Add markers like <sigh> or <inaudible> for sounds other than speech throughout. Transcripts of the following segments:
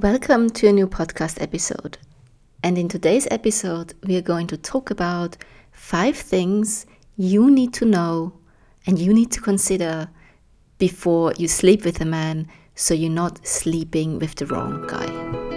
Welcome to a new podcast episode. And in today's episode, we are going to talk about five things you need to know and you need to consider before you sleep with a man so you're not sleeping with the wrong guy.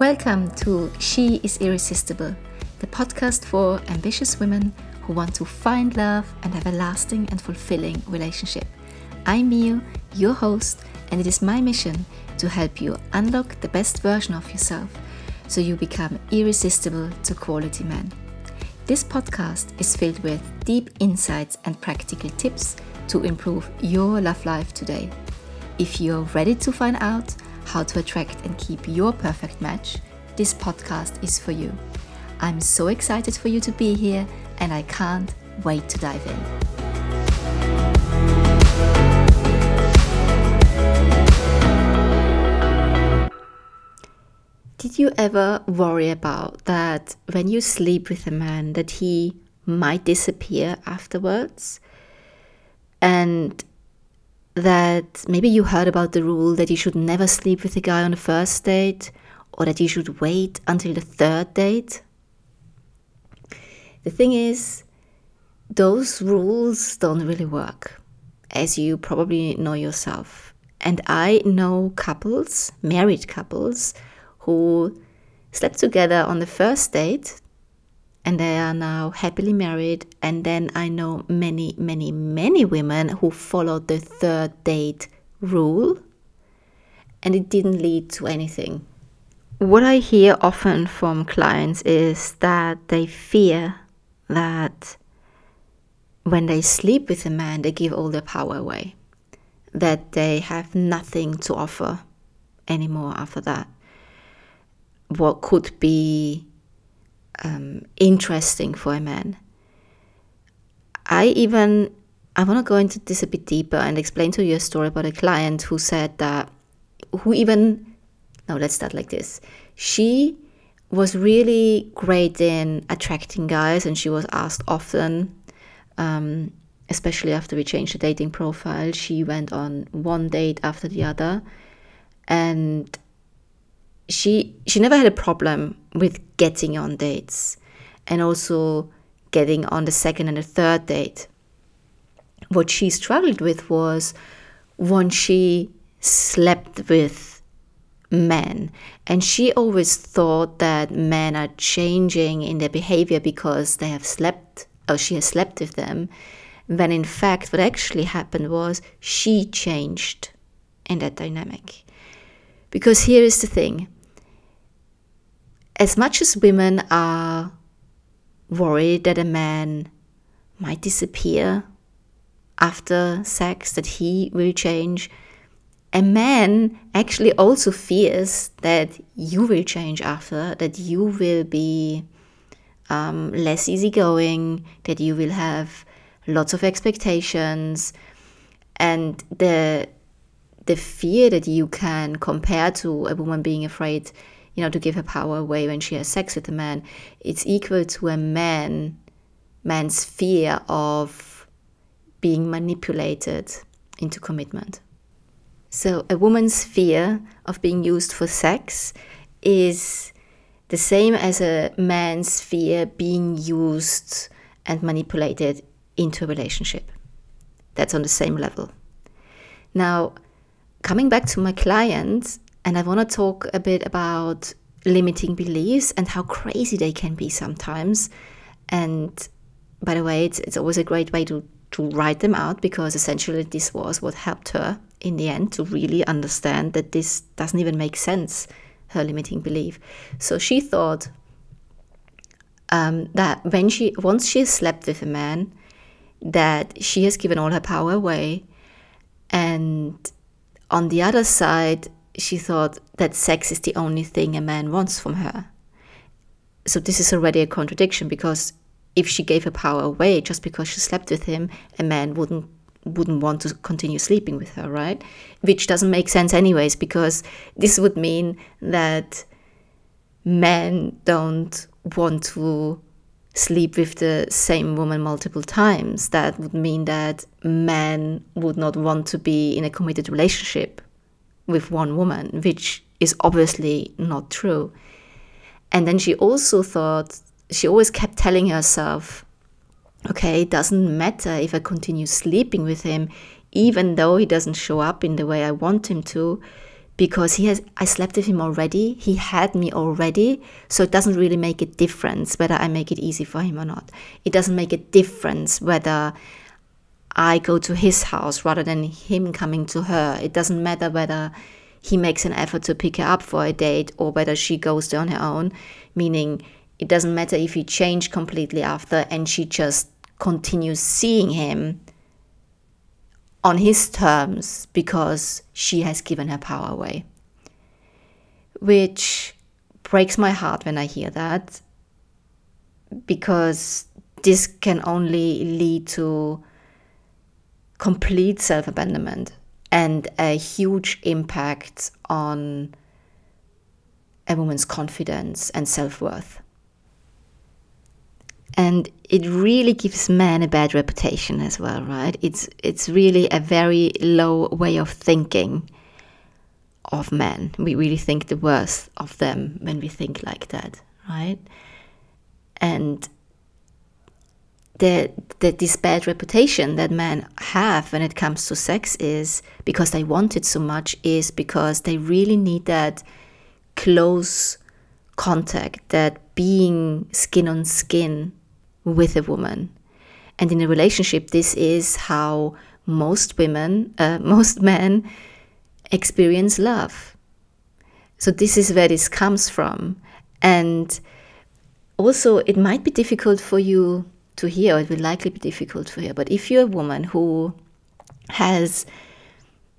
Welcome to She is Irresistible, the podcast for ambitious women who want to find love and have a lasting and fulfilling relationship. I'm Mio, your host, and it is my mission to help you unlock the best version of yourself so you become irresistible to quality men. This podcast is filled with deep insights and practical tips to improve your love life today. If you're ready to find out how to attract and keep your perfect match, this podcast is for you. I'm so excited for you to be here and I can't wait to dive in. Did you ever worry about that when you sleep with a man that he might disappear afterwards? And that maybe you heard about the rule that you should never sleep with a guy on the first date or that you should wait until the third date. The thing is, those rules don't really work, as you probably know yourself. And I know couples, married couples, who slept together on the first date and they are now happily married. And then I know many, many, many women who followed the third date rule and it didn't lead to anything. What I hear often from clients is that they fear that when they sleep with a man, they give all their power away, that they have nothing to offer anymore after that. What could be um, interesting for a man. I even I want to go into this a bit deeper and explain to you a story about a client who said that who even no let's start like this. She was really great in attracting guys and she was asked often um, especially after we changed the dating profile she went on one date after the other and she she never had a problem with getting on dates and also getting on the second and the third date. What she struggled with was when she slept with men. And she always thought that men are changing in their behavior because they have slept or she has slept with them when in fact what actually happened was she changed in that dynamic. Because here is the thing as much as women are worried that a man might disappear after sex, that he will change, a man actually also fears that you will change after, that you will be um, less easygoing, that you will have lots of expectations, and the the fear that you can compare to a woman being afraid you know, to give her power away when she has sex with a man, it's equal to a man, man's fear of being manipulated into commitment. So a woman's fear of being used for sex is the same as a man's fear being used and manipulated into a relationship. That's on the same level. Now, coming back to my client, and I want to talk a bit about limiting beliefs and how crazy they can be sometimes. And by the way, it's, it's always a great way to, to write them out because essentially this was what helped her in the end to really understand that this doesn't even make sense, her limiting belief. So she thought um, that when she once she has slept with a man, that she has given all her power away, and on the other side, she thought that sex is the only thing a man wants from her. So this is already a contradiction because if she gave her power away just because she slept with him, a man wouldn't wouldn't want to continue sleeping with her, right? Which doesn't make sense anyways because this would mean that men don't want to sleep with the same woman multiple times. That would mean that men would not want to be in a committed relationship with one woman, which is obviously not true. And then she also thought, she always kept telling herself, okay, it doesn't matter if I continue sleeping with him, even though he doesn't show up in the way I want him to, because he has I slept with him already. He had me already, so it doesn't really make a difference whether I make it easy for him or not. It doesn't make a difference whether I go to his house rather than him coming to her. It doesn't matter whether he makes an effort to pick her up for a date or whether she goes there on her own, meaning it doesn't matter if he changed completely after and she just continues seeing him on his terms because she has given her power away. Which breaks my heart when I hear that because this can only lead to complete self abandonment and a huge impact on a woman's confidence and self worth. And it really gives men a bad reputation as well, right? It's it's really a very low way of thinking of men. We really think the worst of them when we think like that, right? And the, the this bad reputation that men have when it comes to sex is because they want it so much is because they really need that close contact, that being skin on skin with a woman. And in a relationship, this is how most women, uh, <laughs> most men experience love. So, this is where this comes from. And also, it might be difficult for you to hear, it will likely be difficult for you. But if you're a woman who has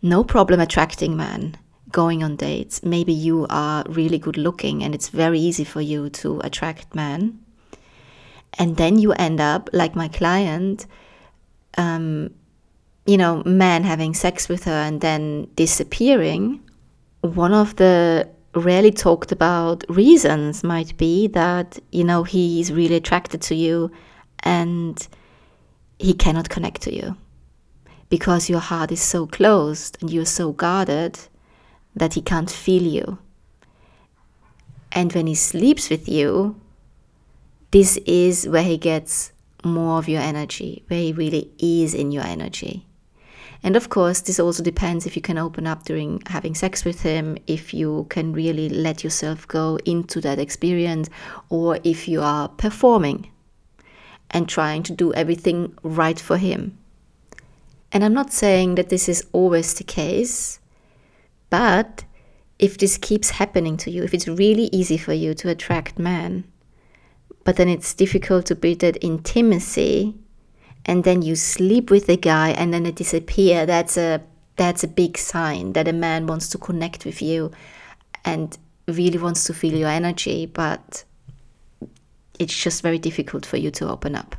no problem attracting men, going on dates, maybe you are really good looking and it's very easy for you to attract men and then you end up like my client um, you know man having sex with her and then disappearing one of the rarely talked about reasons might be that you know he's really attracted to you and he cannot connect to you. Because your heart is so closed and you're so guarded that he can't feel you. And when he sleeps with you this is where he gets more of your energy, where he really is in your energy. And of course, this also depends if you can open up during having sex with him, if you can really let yourself go into that experience, or if you are performing and trying to do everything right for him. And I'm not saying that this is always the case, but if this keeps happening to you, if it's really easy for you to attract men, but then it's difficult to build that intimacy and then you sleep with the guy and then they disappear that's a that's a big sign that a man wants to connect with you and really wants to feel your energy but it's just very difficult for you to open up.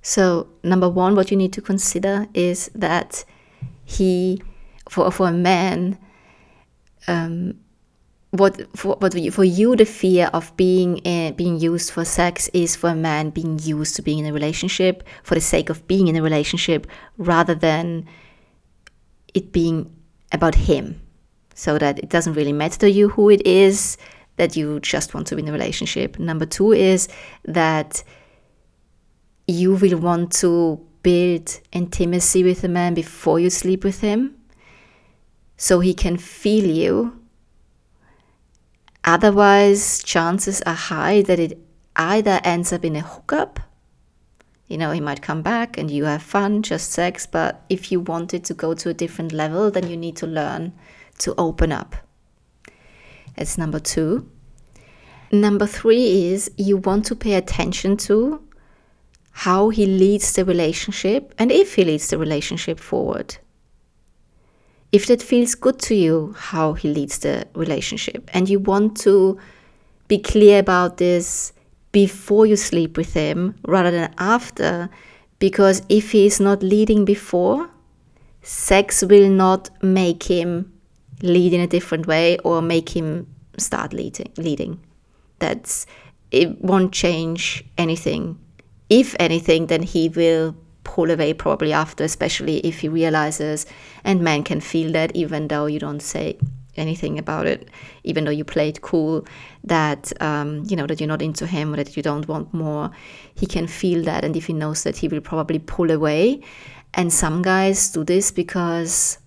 So number one what you need to consider is that he for for a man um, what for, what for you the fear of being uh, being used for sex is for a man being used to being in a relationship for the sake of being in a relationship rather than it being about him. So that it doesn't really matter to you who it is that you just want to be in a relationship number two is that you will want to build intimacy with a man before you sleep with him so he can feel you Otherwise, chances are high that it either ends up in a hookup. You know, he might come back and you have fun, just sex, but if you wanted to go to a different level, then you need to learn to open up. That's number two. Number three is you want to pay attention to how he leads the relationship and if he leads the relationship forward if that feels good to you, how he leads the relationship, and you want to be clear about this before you sleep with him rather than after, because if he is not leading before, sex will not make him lead in a different way or make him start leading. leading. That's it won't change anything. If anything, then he will pull away probably after, especially if he realizes, and men can feel that even though you don't say anything about it, even though you play it cool, that um, you know that you're not into him or that you don't want more. He can feel that, and if he knows that, he will probably pull away. And some guys do this because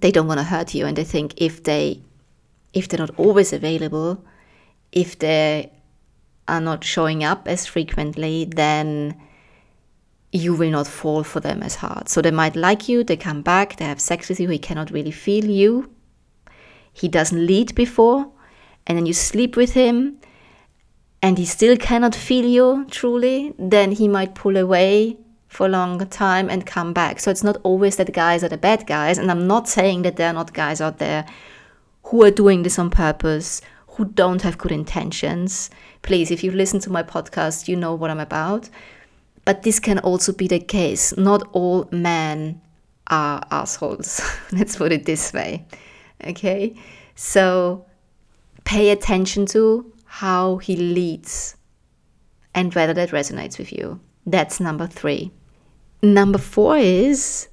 they don't want to hurt you, and they think if they if they're not always available, if they are not showing up as frequently, then you will not fall for them as hard. So they might like you, they come back, they have sex with you, he cannot really feel you, he doesn't lead before, and then you sleep with him and he still cannot feel you truly, then he might pull away for a long time and come back. So it's not always that guys are the bad guys, and I'm not saying that there are not guys out there who are doing this on purpose, who don't have good intentions. Please, if you've listened to my podcast, you know what I'm about. But this can also be the case. Not all men are assholes. <laughs> Let's put it this way. Okay? So pay attention to how he leads and whether that resonates with you. That's number three. Number four is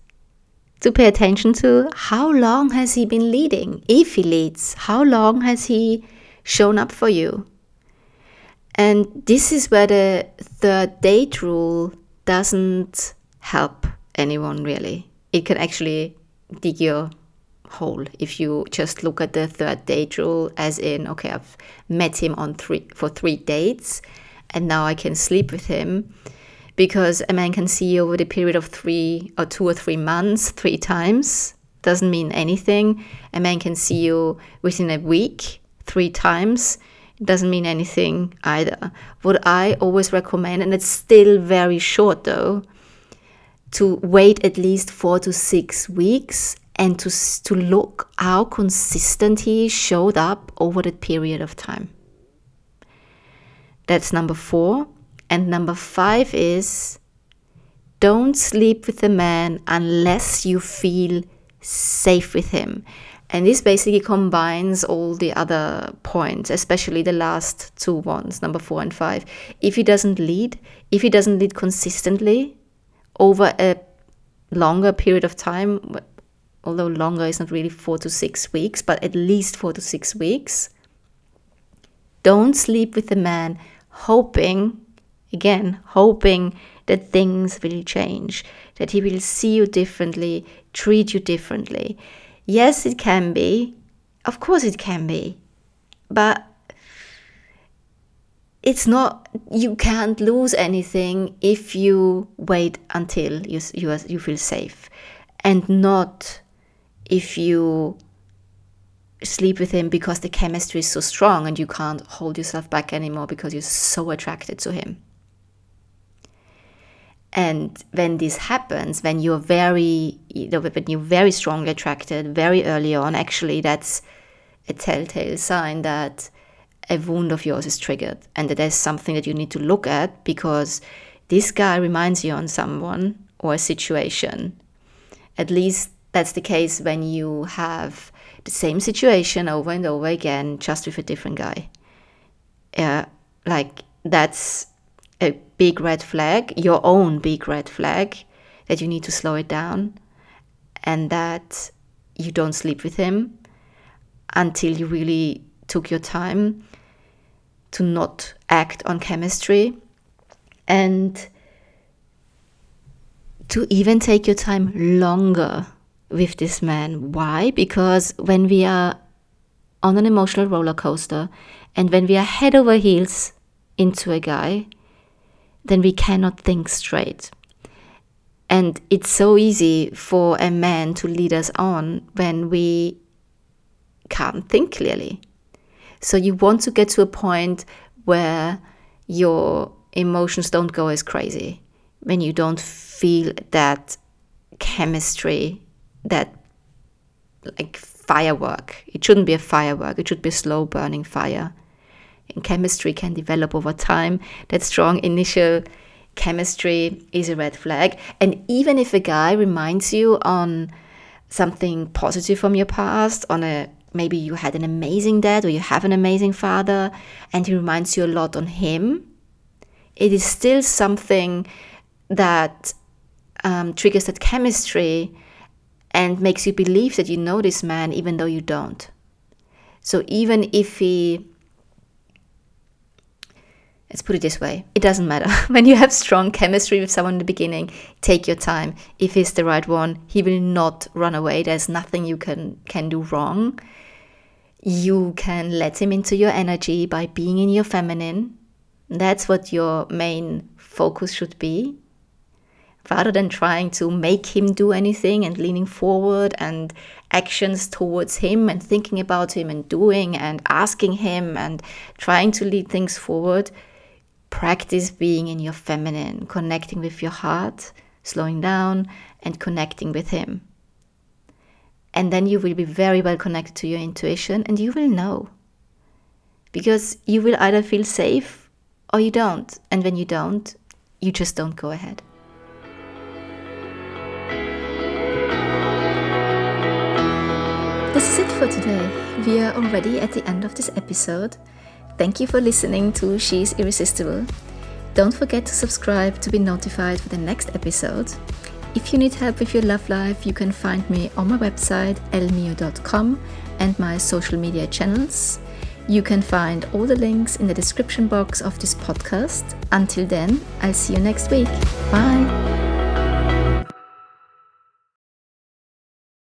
to pay attention to how long has he been leading? If he leads, how long has he shown up for you? And this is where the third date rule doesn't help anyone really. It can actually dig your hole if you just look at the third date rule as in okay i've met him on three for three dates and now i can sleep with him because a man can see you over the period of three or two or three months three times doesn't mean anything a man can see you within a week three times doesn't mean anything either what i always recommend and it's still very short though to wait at least four to six weeks and to, to look how consistent he showed up over that period of time. That's number four. And number five is don't sleep with a man unless you feel safe with him. And this basically combines all the other points, especially the last two ones, number four and five. If he doesn't lead, if he doesn't lead consistently over a longer period of time, although longer is not really four to six weeks, but at least four to six weeks. Don't sleep with a man hoping, again, hoping that things will change, that he will see you differently, treat you differently. Yes, it can be. Of course, it can be. But it's not you can't lose anything if you wait until you you, you feel safe and not if you sleep with him because the chemistry is so strong and you can't hold yourself back anymore because you're so attracted to him. And when this happens, when you're very, you know, when you're very strongly attracted very early on, actually, that's a telltale sign that a wound of yours is triggered and that there's something that you need to look at because this guy reminds you on someone or a situation. At least that's the case when you have the same situation over and over again, just with a different guy. Uh, like, that's a big red flag, your own big red flag, that you need to slow it down and that you don't sleep with him until you really took your time to not act on chemistry and to even take your time longer with this man. Why? Because when we are on an emotional roller coaster and when we are head over heels into a guy, then we cannot think straight. And it's so easy for a man to lead us on when we can't think clearly. So you want to get to a point where your emotions don't go as crazy, when you don't feel that chemistry that like firework. It shouldn't be a firework, it should be a slow burning fire. And chemistry can develop over time. That strong initial chemistry is a red flag. And even if a guy reminds you on something positive from your past, on a maybe you had an amazing dad or you have an amazing father and he reminds you a lot on him, it is still something that um, triggers that chemistry and makes you believe that you know this man even though you don't. So even if he let's put it this way. It doesn't matter. <laughs> When you have strong chemistry with someone in the beginning take your time. If he's the right one he will not run away. There's nothing you can can do wrong. You can let him into your energy by being in your feminine. That's what your main focus should be. Rather than trying to make him do anything and leaning forward and actions towards him and thinking about him and doing and asking him and trying to lead things forward practice being in your feminine, connecting with your heart, slowing down, and connecting with Him. And then you will be very well connected to your intuition and you will know. Because you will either feel safe or you don't. And when you don't, you just don't go ahead. This is it for today. We are already at the end of this episode. Thank you for listening to She's Irresistible. Don't forget to subscribe to be notified for the next episode. If you need help with your love life, you can find me on my website elmio.com and my social media channels. You can find all the links in the description box of this podcast. Until then, I'll see you next week. Bye.